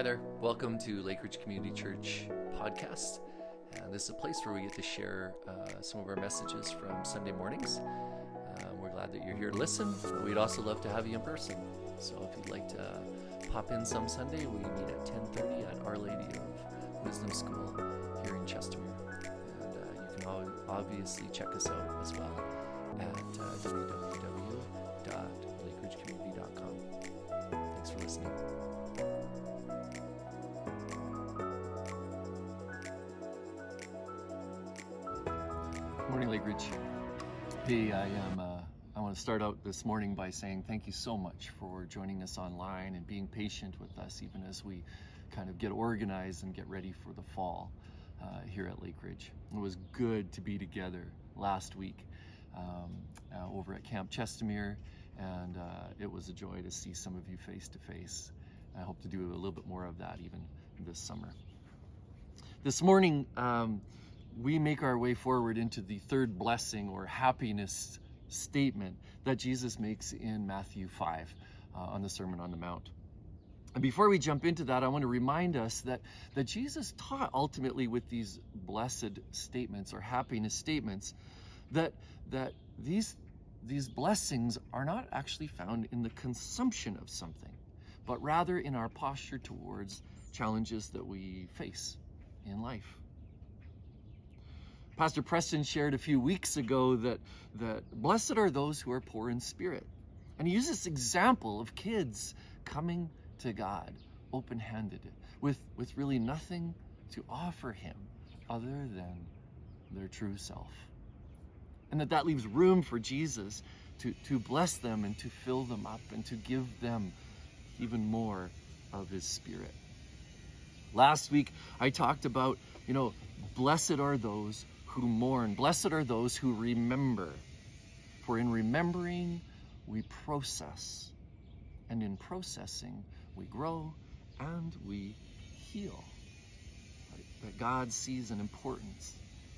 Hi there. Welcome to Lake Ridge Community Church podcast. And this is a place where we get to share uh, some of our messages from Sunday mornings. Uh, we're glad that you're here to listen. We'd also love to have you in person. So if you'd like to pop in some Sunday, we meet at 10:30 at Our Lady of Wisdom School here in Chestermere. And uh, you can obviously check us out as well at uh, www.lakeridgecommunity.com. Morning, Lake Ridge. Hey, I am. Uh, I want to start out this morning by saying thank you so much for joining us online and being patient with us, even as we kind of get organized and get ready for the fall uh, here at Lake Ridge. It was good to be together last week um, uh, over at Camp Chestermere, and uh, it was a joy to see some of you face to face. I hope to do a little bit more of that even this summer. This morning, um, we make our way forward into the third blessing or happiness statement that Jesus makes in Matthew 5 uh, on the Sermon on the Mount. And before we jump into that, I want to remind us that, that Jesus taught ultimately with these blessed statements or happiness statements that, that these, these blessings are not actually found in the consumption of something, but rather in our posture towards challenges that we face in life. Pastor Preston shared a few weeks ago that, that blessed are those who are poor in spirit. And he used this example of kids coming to God open handed with, with really nothing to offer him other than their true self. And that that leaves room for Jesus to, to bless them and to fill them up and to give them even more of his spirit. Last week, I talked about, you know, blessed are those who mourn. Blessed are those who remember. For in remembering, we process. And in processing, we grow and we heal. That God sees an importance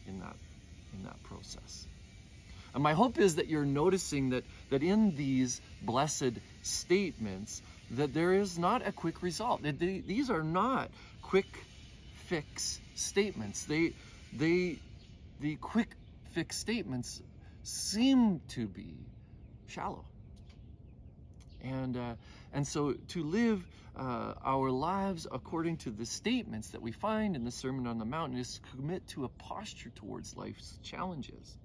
in that, in that process. And my hope is that you're noticing that, that in these blessed statements, that there is not a quick result. These are not quick fix statements. They, they the quick fix statements seem to be shallow. And, uh, and so to live uh, our lives according to the statements that we find in the Sermon on the Mount is to commit to a posture towards life's challenges,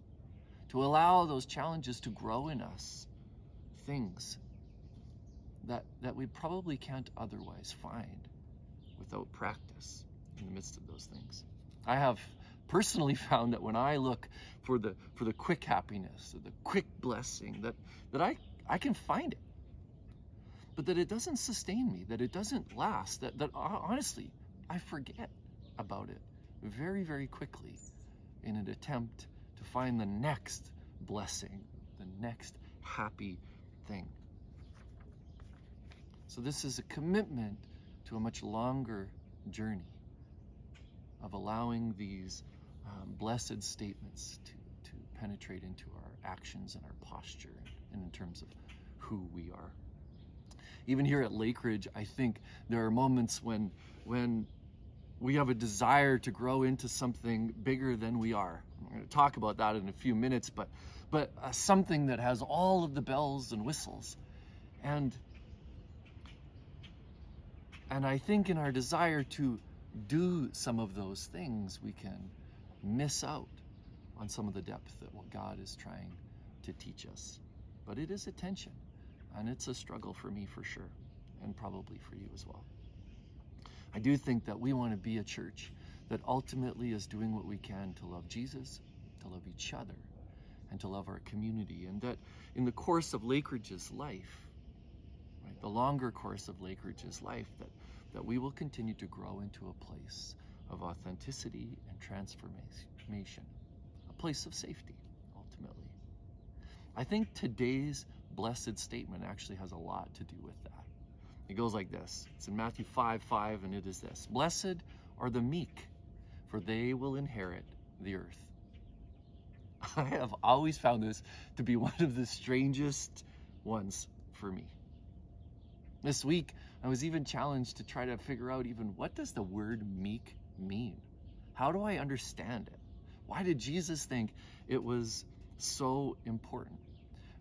to allow those challenges to grow in us things that, that we probably can't otherwise find without practice in the midst of those things. I have personally found that when I look for the for the quick happiness, the quick blessing, that that I I can find it, but that it doesn't sustain me, that it doesn't last, that that uh, honestly I forget about it very very quickly in an attempt to find the next blessing, the next happy thing. So this is a commitment to a much longer journey of allowing these um, blessed statements to, to penetrate into our actions and our posture and in terms of who we are. Even here at Lake Ridge, I think there are moments when when we have a desire to grow into something bigger than we are. I'm going to talk about that in a few minutes, but but uh, something that has all of the bells and whistles, and and I think in our desire to do some of those things, we can miss out on some of the depth that what God is trying to teach us. But it is a tension, and it's a struggle for me for sure, and probably for you as well. I do think that we want to be a church that ultimately is doing what we can to love Jesus, to love each other, and to love our community. And that in the course of Lake Ridge's life, right, the longer course of Lake Ridge's life, that, that we will continue to grow into a place of authenticity and transformation, a place of safety, ultimately. I think today's blessed statement actually has a lot to do with that. It goes like this it's in Matthew 5 5, and it is this Blessed are the meek, for they will inherit the earth. I have always found this to be one of the strangest ones for me. This week, I was even challenged to try to figure out even what does the word meek mean? How do I understand it? Why did Jesus think it was so important?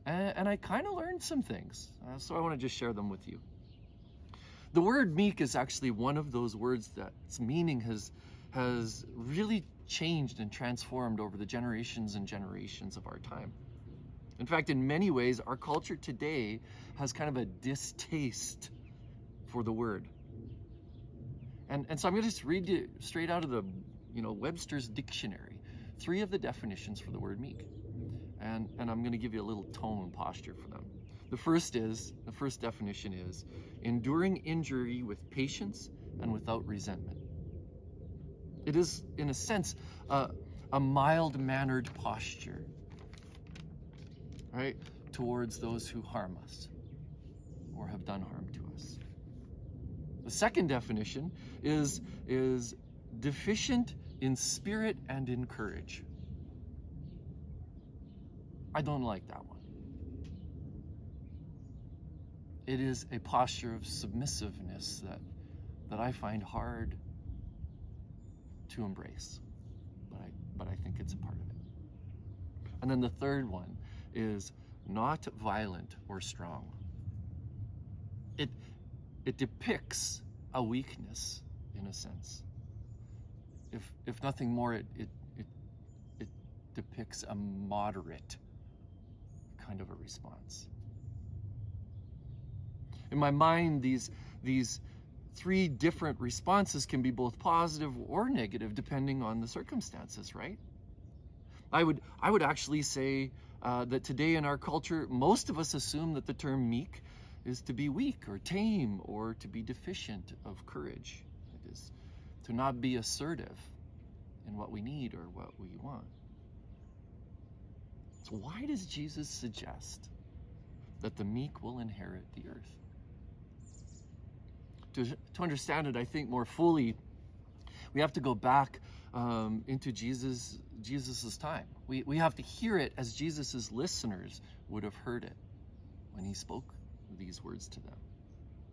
And, and I kind of learned some things, uh, so I want to just share them with you. The word meek is actually one of those words that its meaning has has really changed and transformed over the generations and generations of our time. In fact, in many ways, our culture today has kind of a distaste for the word. And, and so I'm going to just read you straight out of the, you know, Webster's dictionary, three of the definitions for the word meek. And, and I'm going to give you a little tone posture for them. The first is, the first definition is enduring injury with patience and without resentment. It is, in a sense, uh, a mild mannered posture, right, towards those who harm us or have done harm to us. The second definition is, is deficient in spirit and in courage. I don't like that one. It is a posture of submissiveness that, that I find hard to embrace, but I, but I think it's a part of it. And then the third one is not violent or strong. It, it depicts a weakness in a sense. If, if nothing more, it, it, it, it depicts a moderate kind of a response. In my mind, these, these three different responses can be both positive or negative depending on the circumstances, right? I would, I would actually say uh, that today in our culture, most of us assume that the term meek is to be weak or tame or to be deficient of courage. It is to not be assertive in what we need or what we want. So, why does Jesus suggest that the meek will inherit the earth? To, to understand it, I think, more fully, we have to go back um, into Jesus Jesus's time. We, we have to hear it as Jesus's listeners would have heard it when he spoke these words to them.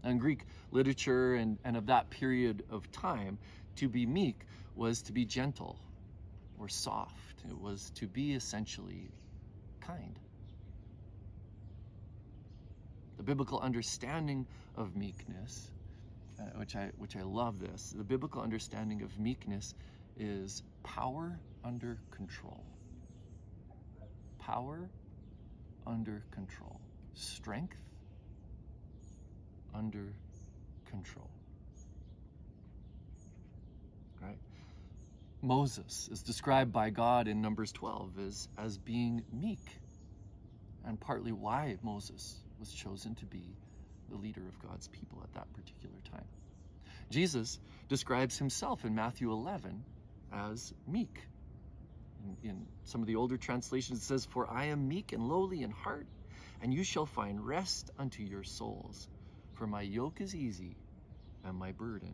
In Greek literature and, and of that period of time, to be meek was to be gentle or soft. It was to be essentially kind. The biblical understanding of meekness, uh, which I which I love this, the biblical understanding of meekness is power under control. Power under control. Strength under control. Right? Moses is described by God in Numbers 12 as, as being meek, and partly why Moses was chosen to be the leader of God's people at that particular time. Jesus describes himself in Matthew 11 as meek. In, in some of the older translations, it says, For I am meek and lowly in heart, and you shall find rest unto your souls. For my yoke is easy and my burden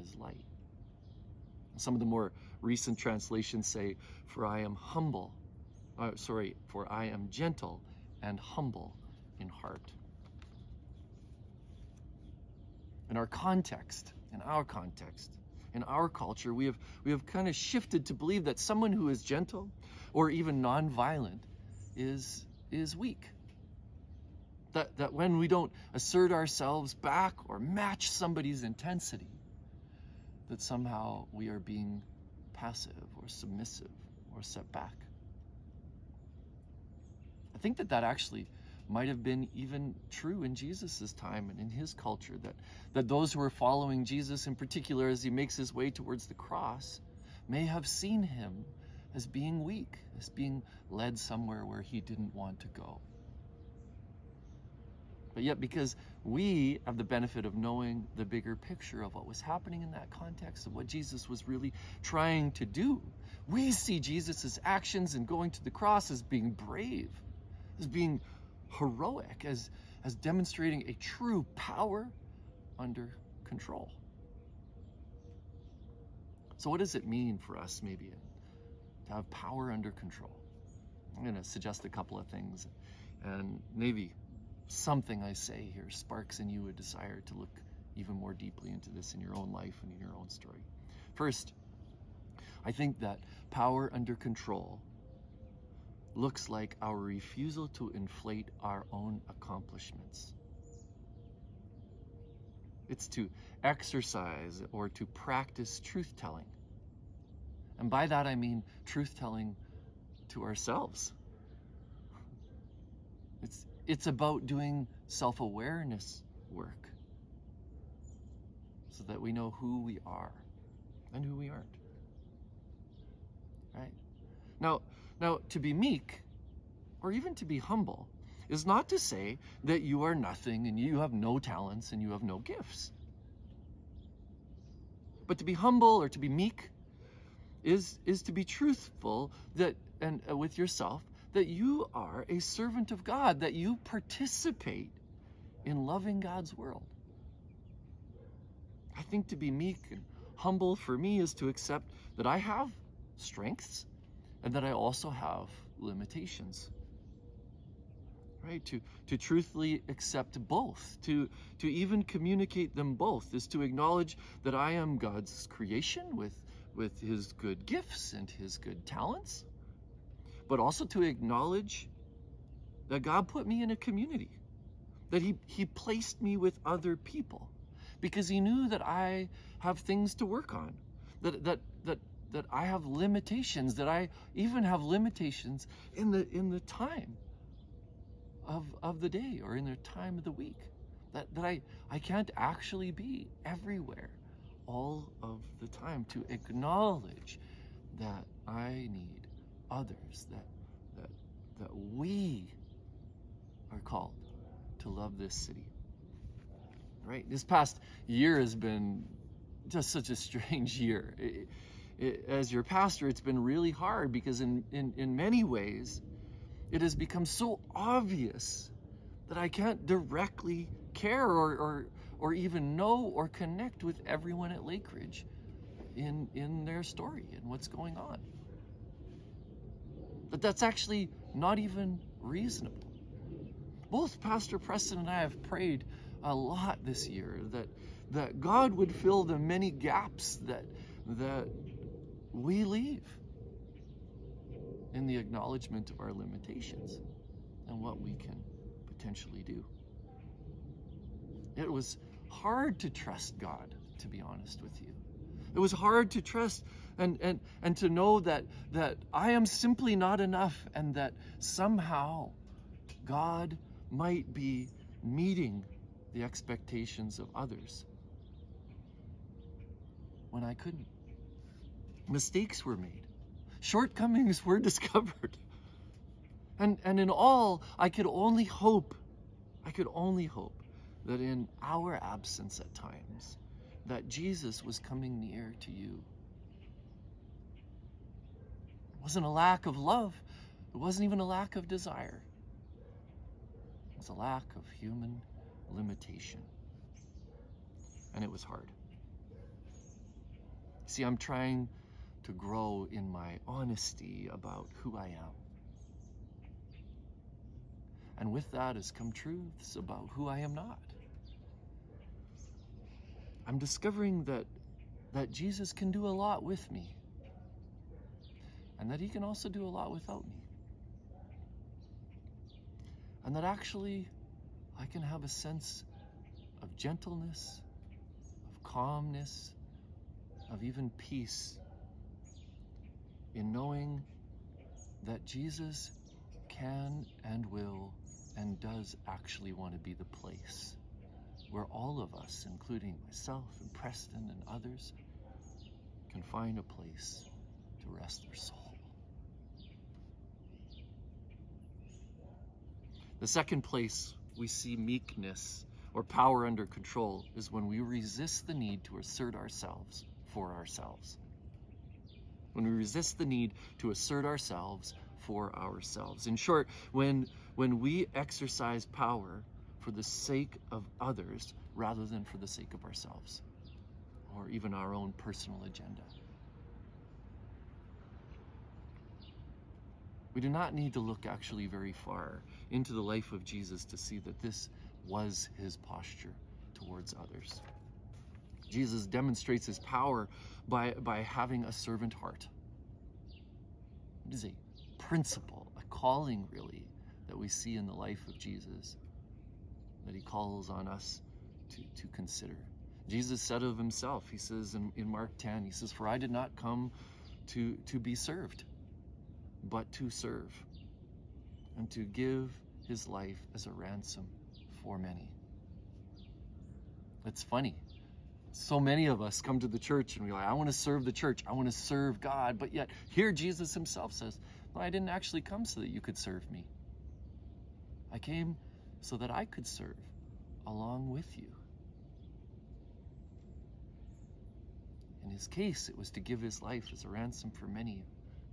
is light. Some of the more recent translations say, For I am humble, uh, sorry, for I am gentle and humble in heart. In our context, in our context, in our culture, we have, we have kind of shifted to believe that someone who is gentle or even nonviolent is, is weak. That, that when we don't assert ourselves back or match somebody's intensity, that somehow we are being passive or submissive or set back. I think that that actually might have been even true in Jesus' time and in his culture, that, that those who were following Jesus, in particular, as he makes his way towards the cross, may have seen him as being weak, as being led somewhere where he didn't want to go. But yet, because we have the benefit of knowing the bigger picture of what was happening in that context, of what Jesus was really trying to do, we see Jesus' actions in going to the cross as being brave, as being heroic, as, as demonstrating a true power under control. So, what does it mean for us, maybe, to have power under control? I'm going to suggest a couple of things, and maybe something I say here sparks in you a desire to look even more deeply into this in your own life and in your own story. First, I think that power under control looks like our refusal to inflate our own accomplishments. It's to exercise or to practice truth telling. And by that I mean truth telling to ourselves. It's, it's about doing self awareness work so that we know who we are and who we aren't. Right? Now, now to be meek or even to be humble is not to say that you are nothing and you have no talents and you have no gifts. But to be humble or to be meek is is to be truthful that and uh, with yourself that you are a servant of God, that you participate in loving God's world. I think to be meek and humble for me is to accept that I have strengths and that I also have limitations. Right? To to truthfully accept both, to to even communicate them both is to acknowledge that I am God's creation with with his good gifts and his good talents, but also to acknowledge that God put me in a community, that he, he placed me with other people because he knew that I have things to work on, that, that, that, that I have limitations, that I even have limitations in the, in the time of, of the day or in the time of the week, that, that I, I can't actually be everywhere all of the time to acknowledge that I need others, that, that, that we are called to love this city. Right? This past year has been just such a strange year. It, it, as your pastor, it's been really hard because, in, in, in many ways, it has become so obvious that I can't directly care or, or, or even know or connect with everyone at Lakeridge in, in their story and what's going on. That that's actually not even reasonable. Both Pastor Preston and I have prayed a lot this year that that God would fill the many gaps that that we leave in the acknowledgement of our limitations and what we can potentially do. It was hard to trust God, to be honest with you. It was hard to trust and, and, and to know that, that I am simply not enough and that somehow God might be meeting the expectations of others when I couldn't. Mistakes were made, shortcomings were discovered. And, and in all, I could only hope, I could only hope that in our absence at times, that Jesus was coming near to you. It wasn't a lack of love, it wasn't even a lack of desire. It was a lack of human limitation. And it was hard. See, I'm trying to grow in my honesty about who I am. And with that has come truths about who I am not. I'm discovering that that Jesus can do a lot with me. And that he can also do a lot without me. And that actually I can have a sense of gentleness, of calmness, of even peace in knowing that Jesus can and will and does actually want to be the place where all of us, including myself and Preston and others, can find a place to rest their soul. The second place we see meekness or power under control is when we resist the need to assert ourselves for ourselves. When we resist the need to assert ourselves for ourselves. In short, when when we exercise power for the sake of others rather than for the sake of ourselves or even our own personal agenda. We do not need to look actually very far into the life of Jesus to see that this was his posture towards others. Jesus demonstrates his power by, by having a servant heart. It is a principle, a calling, really, that we see in the life of Jesus that he calls on us to, to consider. Jesus said of himself, he says in, in Mark 10, he says, For I did not come to, to be served, but to serve, and to give his life as a ransom for many. It's funny. So many of us come to the church and we're like, I want to serve the church. I want to serve God. But yet, here Jesus himself says, No, I didn't actually come so that you could serve me. I came so that I could serve along with you. In his case, it was to give his life as a ransom for many.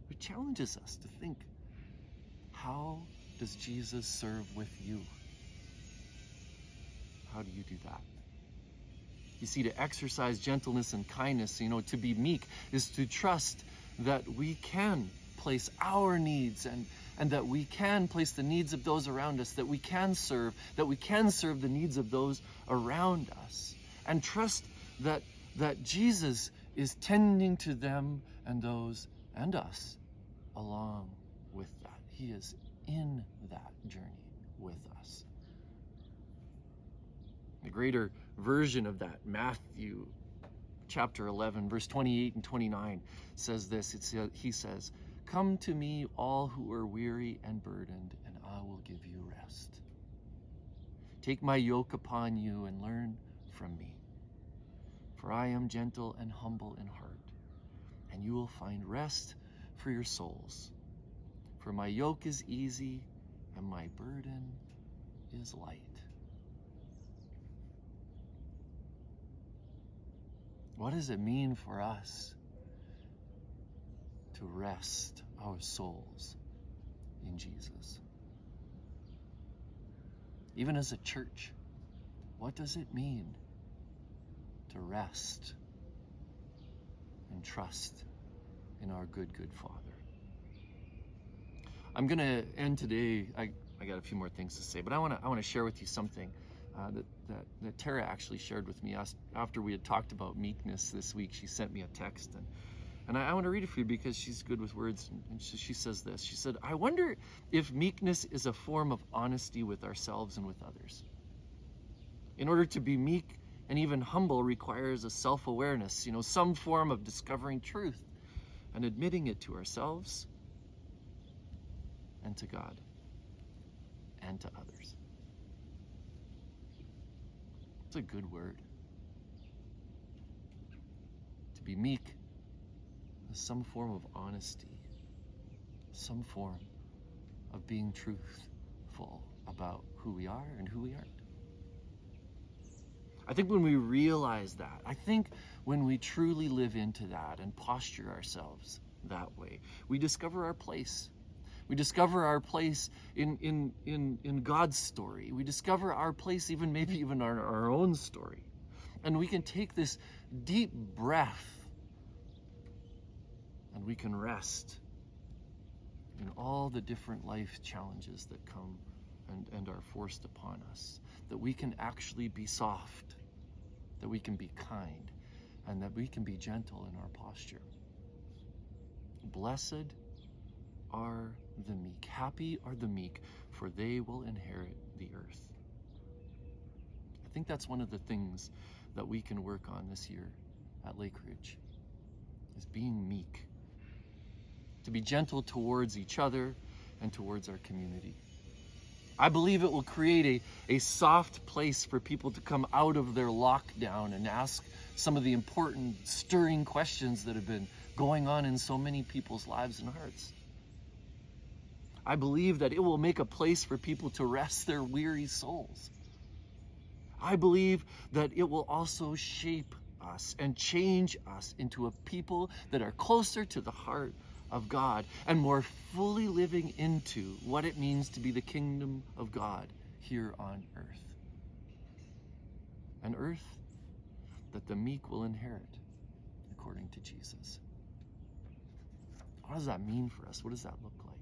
It challenges us to think how does Jesus serve with you? How do you do that? You see, to exercise gentleness and kindness, you know, to be meek is to trust that we can place our needs and, and that we can place the needs of those around us, that we can serve, that we can serve the needs of those around us. And trust that, that Jesus is tending to them and those and us along with that. He is in that journey with us. The greater version of that, Matthew chapter 11, verse 28 and 29, says this. It's, he says, Come to me, all who are weary and burdened, and I will give you rest. Take my yoke upon you and learn from me. For I am gentle and humble in heart, and you will find rest for your souls. For my yoke is easy and my burden is light. What does it mean for us to rest our souls in Jesus? Even as a church, what does it mean to rest and trust in our good, good Father? I'm going to end today. I, I got a few more things to say, but I want to I want to share with you something uh, that, that, that Tara actually shared with me after we had talked about meekness this week. She sent me a text, and, and I, I want to read it for you because she's good with words. And she, she says this She said, I wonder if meekness is a form of honesty with ourselves and with others. In order to be meek and even humble requires a self awareness, you know, some form of discovering truth and admitting it to ourselves and to God and to others. It's a good word. To be meek some form of honesty, some form of being truthful about who we are and who we aren't. I think when we realize that, I think when we truly live into that and posture ourselves that way, we discover our place we discover our place in, in, in, in God's story. We discover our place, even maybe even our, our own story. And we can take this deep breath and we can rest in all the different life challenges that come and, and are forced upon us. That we can actually be soft, that we can be kind, and that we can be gentle in our posture. Blessed are the meek. Happy are the meek, for they will inherit the earth. I think that's one of the things that we can work on this year at Lake Ridge is being meek. To be gentle towards each other and towards our community. I believe it will create a, a soft place for people to come out of their lockdown and ask some of the important, stirring questions that have been going on in so many people's lives and hearts. I believe that it will make a place for people to rest their weary souls. I believe that it will also shape us and change us into a people that are closer to the heart of God and more fully living into what it means to be the kingdom of God here on earth. An earth that the meek will inherit according to Jesus. What does that mean for us? What does that look like?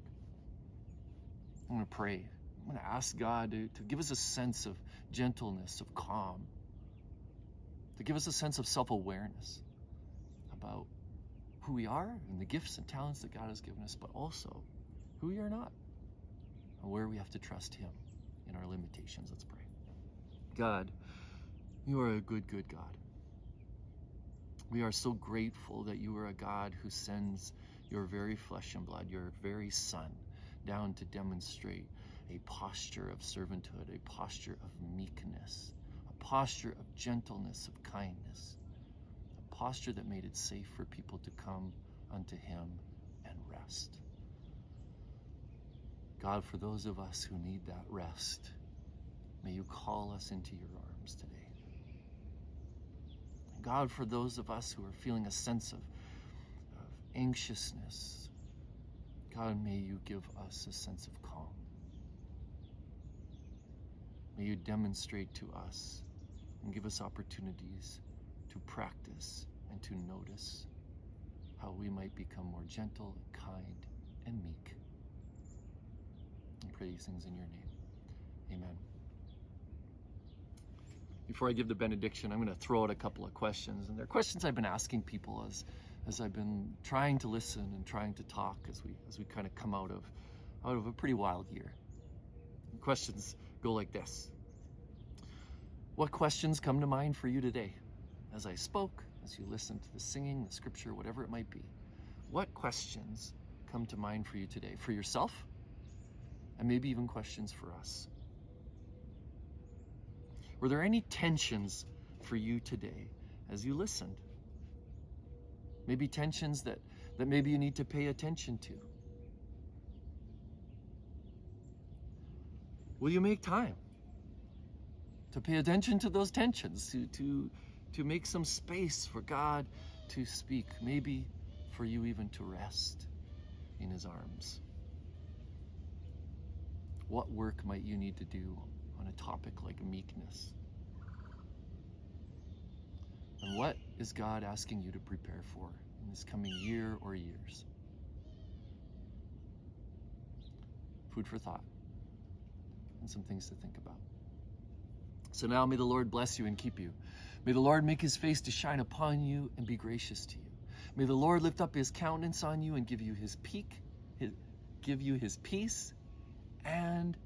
I'm going to pray. I'm going to ask God to, to give us a sense of gentleness, of calm, to give us a sense of self awareness about who we are and the gifts and talents that God has given us, but also who we are not and where we have to trust Him in our limitations. Let's pray. God, you are a good, good God. We are so grateful that you are a God who sends your very flesh and blood, your very Son, down to demonstrate a posture of servanthood, a posture of meekness, a posture of gentleness, of kindness, posture that made it safe for people to come unto Him and rest. God, for those of us who need that rest, may you call us into your arms today. God, for those of us who are feeling a sense of, of anxiousness, God, may you give us a sense of calm. May you demonstrate to us and give us opportunities to practice and to notice how we might become more gentle and kind and meek. I pray these things in your name. Amen. Before I give the benediction, I'm going to throw out a couple of questions. And they're questions I've been asking people as, as I've been trying to listen and trying to talk as we, as we kind of come out of, out of a pretty wild year. The questions go like this What questions come to mind for you today? As I spoke, as you listened to the singing, the scripture, whatever it might be, what questions come to mind for you today? For yourself? And maybe even questions for us. Were there any tensions for you today as you listened? Maybe tensions that, that maybe you need to pay attention to. Will you make time to pay attention to those tensions, to, to, to make some space for God to speak, maybe for you even to rest in His arms? What work might you need to do on a topic like meekness? And what is God asking you to prepare for in this coming year or years? Food for thought and some things to think about. So now may the Lord bless you and keep you. May the Lord make his face to shine upon you and be gracious to you. May the Lord lift up his countenance on you and give you his peak, his, give you his peace and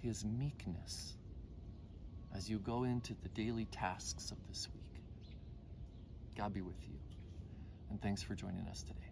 his meekness as you go into the daily tasks of this week. God be with you. And thanks for joining us today.